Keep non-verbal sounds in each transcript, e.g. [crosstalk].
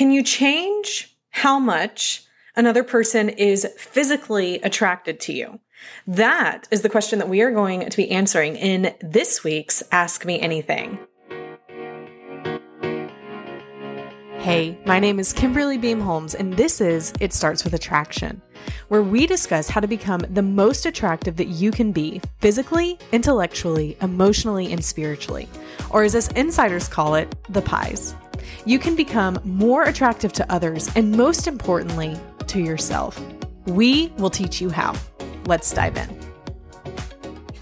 Can you change how much another person is physically attracted to you? That is the question that we are going to be answering in this week's Ask Me Anything. Hey, my name is Kimberly Beam Holmes, and this is It Starts with Attraction, where we discuss how to become the most attractive that you can be physically, intellectually, emotionally, and spiritually, or as us insiders call it, the PIES. You can become more attractive to others and, most importantly, to yourself. We will teach you how. Let's dive in.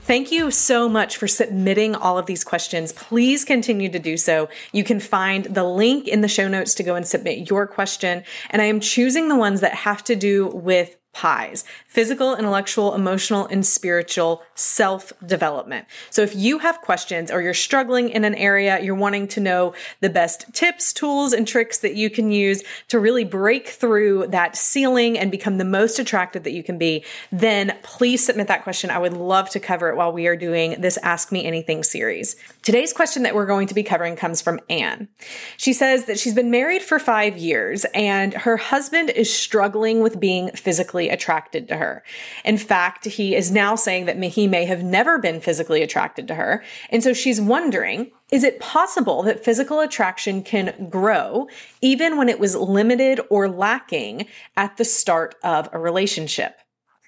Thank you so much for submitting all of these questions. Please continue to do so. You can find the link in the show notes to go and submit your question. And I am choosing the ones that have to do with PIES physical, intellectual, emotional, and spiritual self development. So if you have questions or you're struggling in an area, you're wanting to know the best tips, tools, and tricks that you can use to really break through that ceiling and become the most attractive that you can be, then please submit that question. I would love to cover it while we are doing this Ask Me Anything series. Today's question that we're going to be covering comes from Ann. She says that she's been married for five years and her husband is struggling with being physically attracted to her. In fact, he is now saying that he may have never been physically attracted to her. And so she's wondering, is it possible that physical attraction can grow even when it was limited or lacking at the start of a relationship?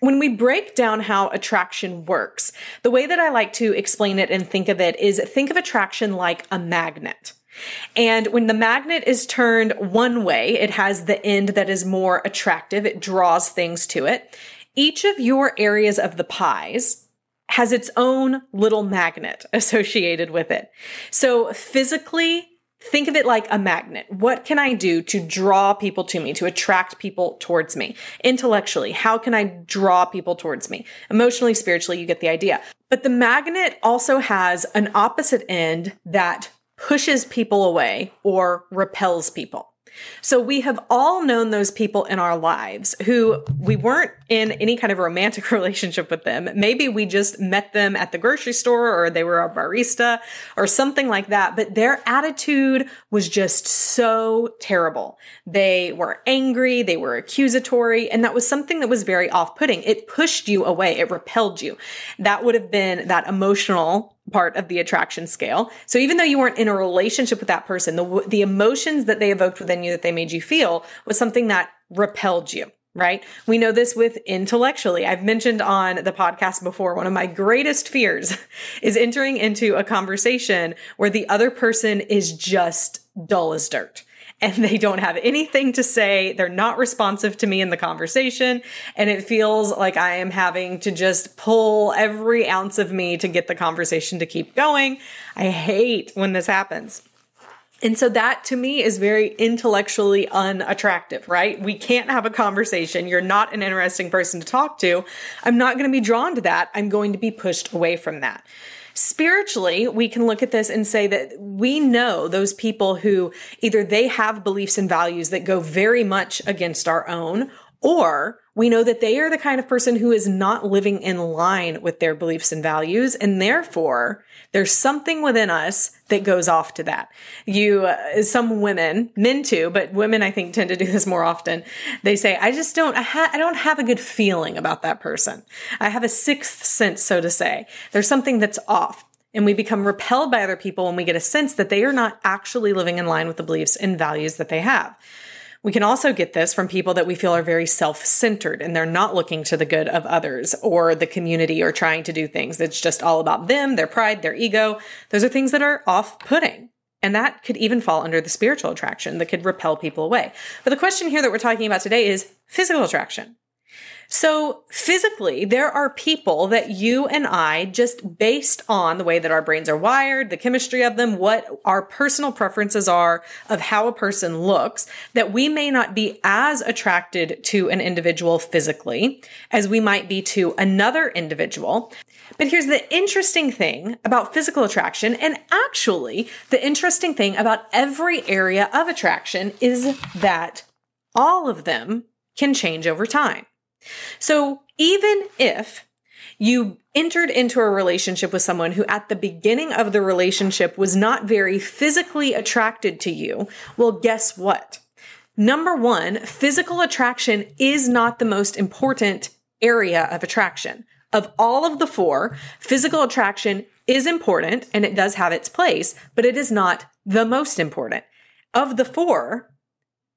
When we break down how attraction works, the way that I like to explain it and think of it is think of attraction like a magnet. And when the magnet is turned one way, it has the end that is more attractive. It draws things to it. Each of your areas of the PIES has its own little magnet [laughs] associated with it. So physically, think of it like a magnet. What can I do to draw people to me, to attract people towards me? Intellectually, how can I draw people towards me? Emotionally, spiritually, you get the idea. But the magnet also has an opposite end that pushes people away or repels people. So we have all known those people in our lives who we weren't in any kind of romantic [laughs] relationship with them. Maybe we just met them at the grocery store or they were a barista or something like that, but their attitude was just so terrible. They were angry, they were accusatory, and that was something that was very off-putting. It pushed you away, it repelled you. That would have been that emotional part of the attraction scale. So even though you weren't in a relationship with that person, the the emotions that they evoked within you that they made you feel was something that repelled you, right? We know this with intellectually. I've mentioned on the podcast before one of my greatest fears [laughs] is entering into a conversation where the other person is just dull as dirt and they don't have anything to say. They're not responsive to me in the conversation. And it feels like I am having to just pull every ounce of me to get the conversation to keep going. I hate when this happens. And so that to me is very intellectually unattractive, right? We can't have a conversation. You're not an interesting person to talk to. I'm not going to be drawn to that. I'm going to be pushed away from that. Spiritually, we can look at this and say that we know those people who either they have beliefs and values that go very much against our own, or we know that they are the kind of person who is not living in line with their beliefs and values. And therefore, there's something within us that goes off to that. You, uh, some women, men too, but women I think tend to do this more often. They say, I just don't, I, ha- I don't have a good feeling about that person. I have a sixth sense, so to say. There's something that's off. And we become repelled by other people when we get a sense that they are not actually living in line with the beliefs and values that they have. We can also get this from people that we feel are very self centered and they're not looking to the good of others or the community or trying to do things. It's just all about them, their pride, their ego. Those are things that are off putting. And that could even fall under the spiritual attraction that could repel people away. But the question here that we're talking about today is physical attraction. So physically, there are people that you and I, just based on the way that our brains are wired, the chemistry of them, what our personal preferences are of how a person looks, that we may not be as attracted to an individual physically as we might be to another individual. But here's the interesting thing about physical attraction, and actually the interesting thing about every area of attraction is that all of them can change over time. So even if you entered into a relationship with someone who at the beginning of the relationship was not very physically attracted to you, well, guess what? Number one, physical attraction is not the most important area of attraction. Of all of the four, physical attraction is important and it does have its place, but it is not the most important. Of the four,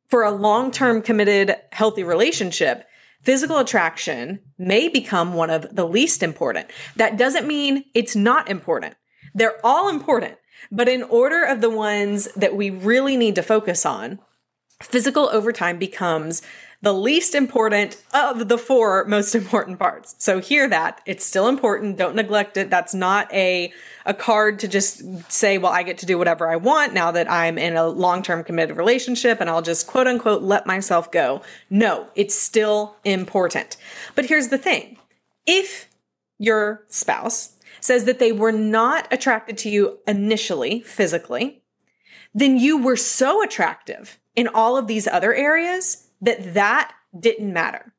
for a long term committed healthy relationship, physical attraction may become one of the least important. That doesn't mean it's not important. They're all important, but in order of the ones that we really need to focus on, physical overtime becomes the least important of the four most important parts. So hear that. It's still important. Don't neglect it. That's not a, a card to just say, well, I get to do whatever I want now that I'm in a long-term committed relationship and I'll just quote unquote let myself go. No, it's still important. But here's the thing. If your spouse says that they were not attracted to you initially physically, then you were so attractive in all of these other areas that that didn't matter.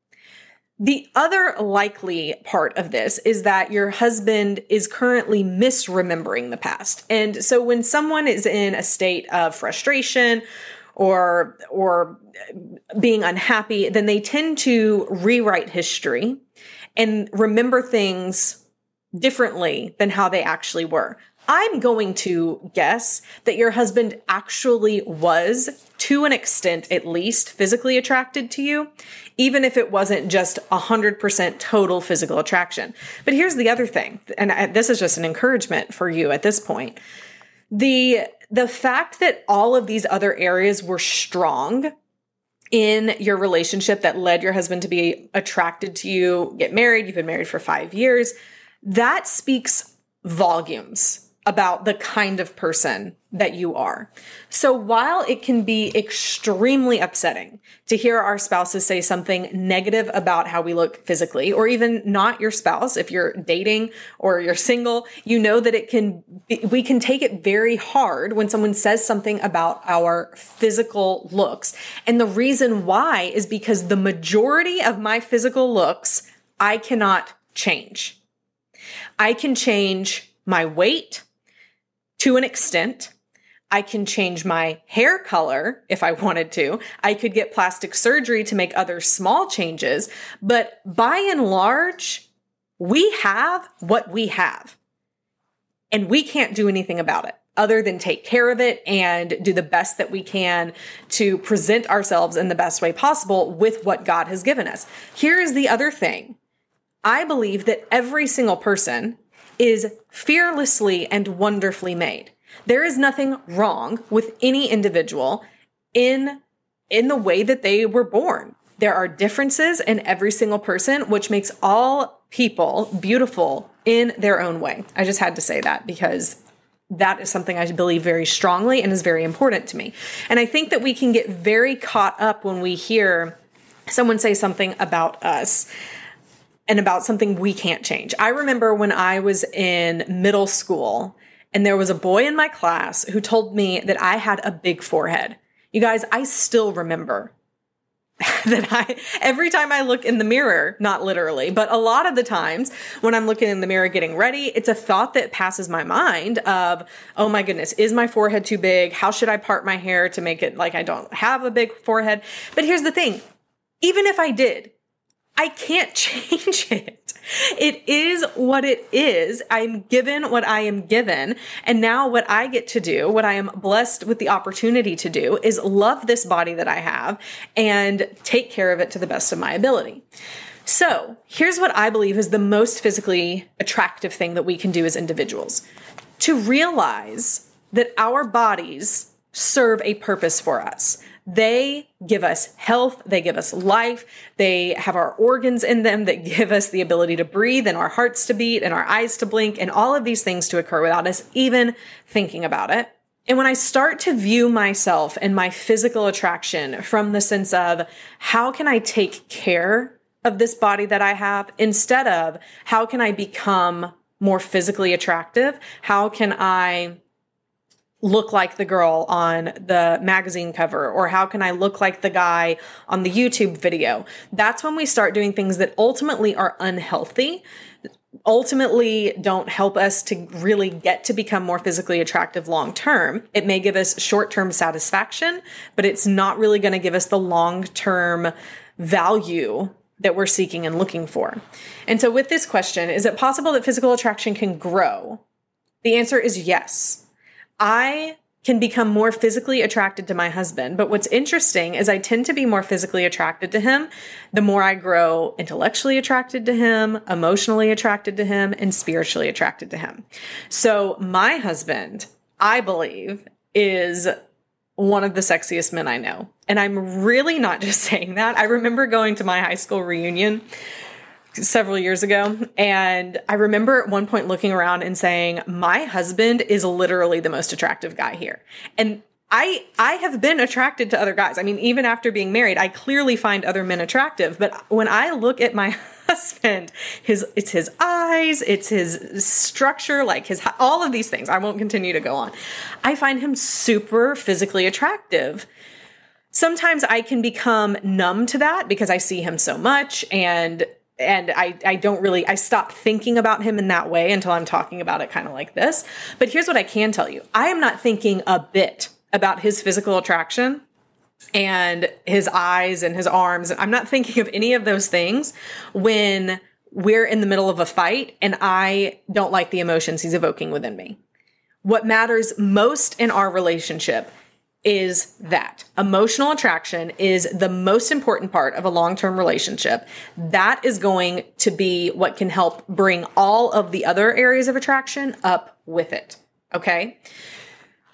The other likely part of this is that your husband is currently misremembering the past. And so when someone is in a state of frustration or or being unhappy, then they tend to rewrite history and remember things differently than how they actually were. I'm going to guess that your husband actually was, to an extent at least, physically attracted to you, even if it wasn't just 100% total physical attraction. But here's the other thing, and this is just an encouragement for you at this point. The, the fact that all of these other areas were strong in your relationship that led your husband to be attracted to you, get married, you've been married for five years, that speaks volumes about the kind of person that you are. So while it can be extremely upsetting to hear our spouses say something negative about how we look physically, or even not your spouse, if you're dating or you're single, you know that it can be, we can take it very hard when someone says something about our physical looks. And the reason why is because the majority of my physical looks I cannot change. I can change my weight, to an extent. I can change my hair color if I wanted to. I could get plastic surgery to make other small changes. But by and large, we have what we have. And we can't do anything about it other than take care of it and do the best that we can to present ourselves in the best way possible with what God has given us. Here is the other thing. I believe that every single person is fearlessly and wonderfully made. There is nothing wrong with any individual in in the way that they were born. There are differences in every single person, which makes all people beautiful in their own way. I just had to say that because that is something I believe very strongly and is very important to me. And I think that we can get very caught up when we hear someone say something about us and about something we can't change. I remember when I was in middle school and there was a boy in my class who told me that I had a big forehead. You guys, I still remember [laughs] that I every time I look in the mirror, not literally, but a lot of the times when I'm looking in the mirror getting ready, it's a thought that passes my mind of, "Oh my goodness, is my forehead too big? How should I part my hair to make it like I don't have a big forehead?" But here's the thing. Even if I did, I can't [laughs] change it. It is what it is. I'm given what I am given. And now what I get to do, what I am blessed with the opportunity to do is love this body that I have and take care of it to the best of my ability. So here's what I believe is the most physically attractive thing that we can do as individuals to realize that our bodies serve a purpose for us. They give us health, they give us life, they have our organs in them that give us the ability to breathe and our hearts to beat and our eyes to blink and all of these things to occur without us even thinking about it. And when I start to view myself and my physical attraction from the sense of how can I take care of this body that I have instead of how can I become more physically attractive? How can I look like the girl on the magazine cover or how can I look like the guy on the YouTube video. That's when we start doing things that ultimately are unhealthy ultimately don't help us to really get to become more physically attractive long term. It may give us short term satisfaction, but it's not really going to give us the long term value that we're seeking and looking for. And so, with this question, is it possible that physical attraction can grow? The answer is yes. I can become more physically attracted to my husband. But what's interesting is I tend to be more physically attracted to him the more I grow intellectually attracted to him, emotionally attracted to him, and spiritually attracted to him. So my husband, I believe, is one of the sexiest men I know. And I'm really not [laughs] just saying that. I remember going to my high school reunion several years ago. And I remember at one point looking around and saying, My husband is literally the most attractive guy here. And I I have been attracted to other guys. I mean, even after being married, I clearly find other men attractive. But when I look at my [laughs] husband, his it's his eyes, it's his structure, like his all of these things. I won't continue to go on. I find him super physically attractive. Sometimes I can become numb to that because I see him so much and and I, I don't really i stop thinking about him in that way until i'm talking about it kind of like this. But here's what i can tell you. I am not thinking a bit about his physical attraction and his eyes and his arms. I'm not thinking of any of those things when we're in the middle of a fight and i don't like the emotions he's evoking within me. What matters most in our relationship is that emotional attraction is the most important part of a long term relationship. That is going to be what can help bring all of the other areas of attraction up with it. Okay.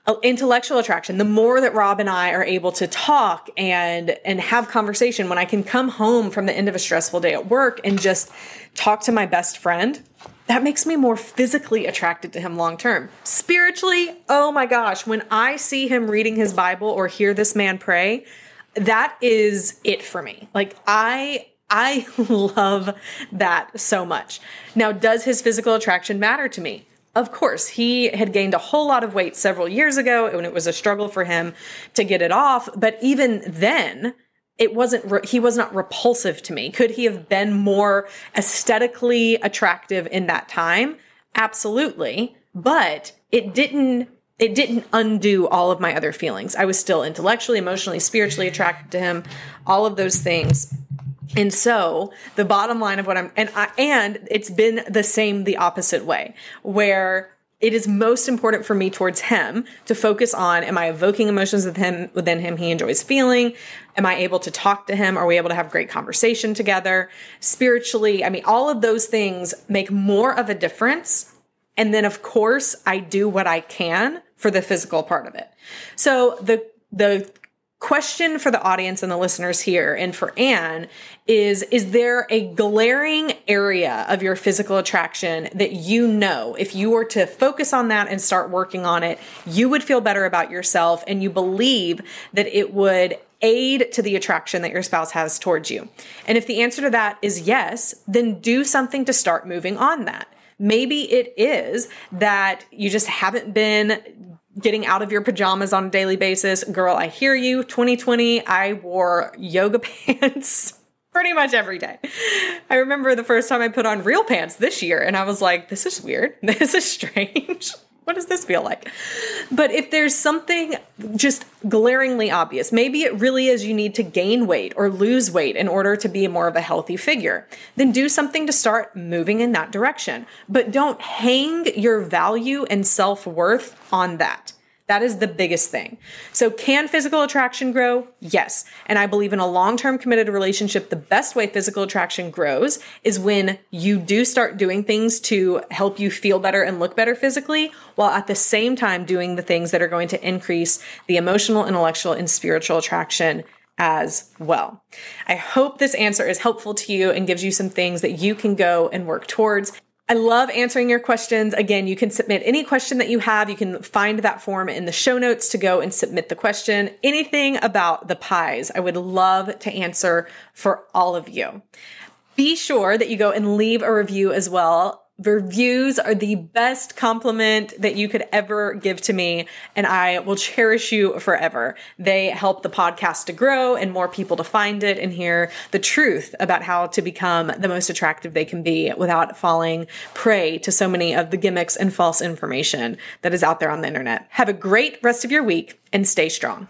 Uh, intellectual attraction the more that rob and i are able to talk and and have conversation when i can come home from the end of a stressful day at work and just talk to my best friend that makes me more physically attracted to him long term. Spiritually, oh my gosh, when I see him reading his Bible or hear this man pray, that is it for me. Like I I [laughs] love that so much. Now, does his physical attraction matter to me? Of course, he had gained a whole lot of weight several years ago and it was a struggle for him to get it off, but even then, it wasn't re- he was not repulsive to me. Could he have been more aesthetically attractive in that time? Absolutely. But it didn't it didn't undo all of my other feelings. I was still intellectually emotionally spiritually attracted to him all of those things. And so the bottom line of what i'm and I, and it's been the same the opposite way where it is most important for me towards him to focus on am I evoking emotions with him within him he enjoys feeling? Am I able to talk to him? Are we able to have great conversation together? Spiritually, I mean, all of those things make more of a difference. And then of course, I do what I can for the physical part of it. So the the question for the audience and the listeners here and for Ann is is there a glaring area of your physical attraction that you know if you were to focus on that and start working on it you would feel better about yourself and you believe that it would aid to the attraction that your spouse has towards you and if the answer to that is yes then do something to start moving on that maybe it is that you just haven't been getting out of your pajamas on a daily basis. Girl, I hear you. 2020, I wore yoga [laughs] pants pretty much every day. I remember the first time I put on real pants this year and I was like, this is weird. [laughs] This is strange. [laughs] what does this feel like? But if there's something just glaringly obvious, maybe it really is you need to gain weight or lose weight in order to be more of a healthy figure, then do something to start moving in that direction. But don't hang your value and self worth on that. That is the biggest thing. So, can physical attraction grow? Yes. And I believe in a long term committed relationship, the best way physical attraction grows is when you do start doing things to help you feel better and look better physically, while at the same time doing the things that are going to increase the emotional, intellectual, and spiritual attraction as well. I hope this answer is helpful to you and gives you some things that you can go and work towards. I love answering your questions. Again, you can submit any question that you have. You can find that form in the show notes to go and submit the question. Anything about the PIES, I would love to answer for all of you. Be sure that you go and leave a review as well Reviews are the best compliment that you could ever give to me, and I will cherish you forever. They help the podcast to grow and more people to find it and hear the truth about how to become the most attractive they can be without falling prey to so many of the gimmicks and false information that is out there on the internet. Have a great rest of your week and stay strong.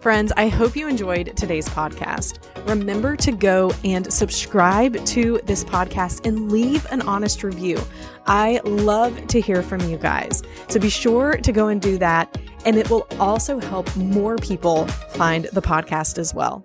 Friends, I hope you enjoyed today's podcast. Remember to go and subscribe to this podcast and leave an honest review. I love to hear from you guys. So be sure to go and do that. And it will also help more people find the podcast as well.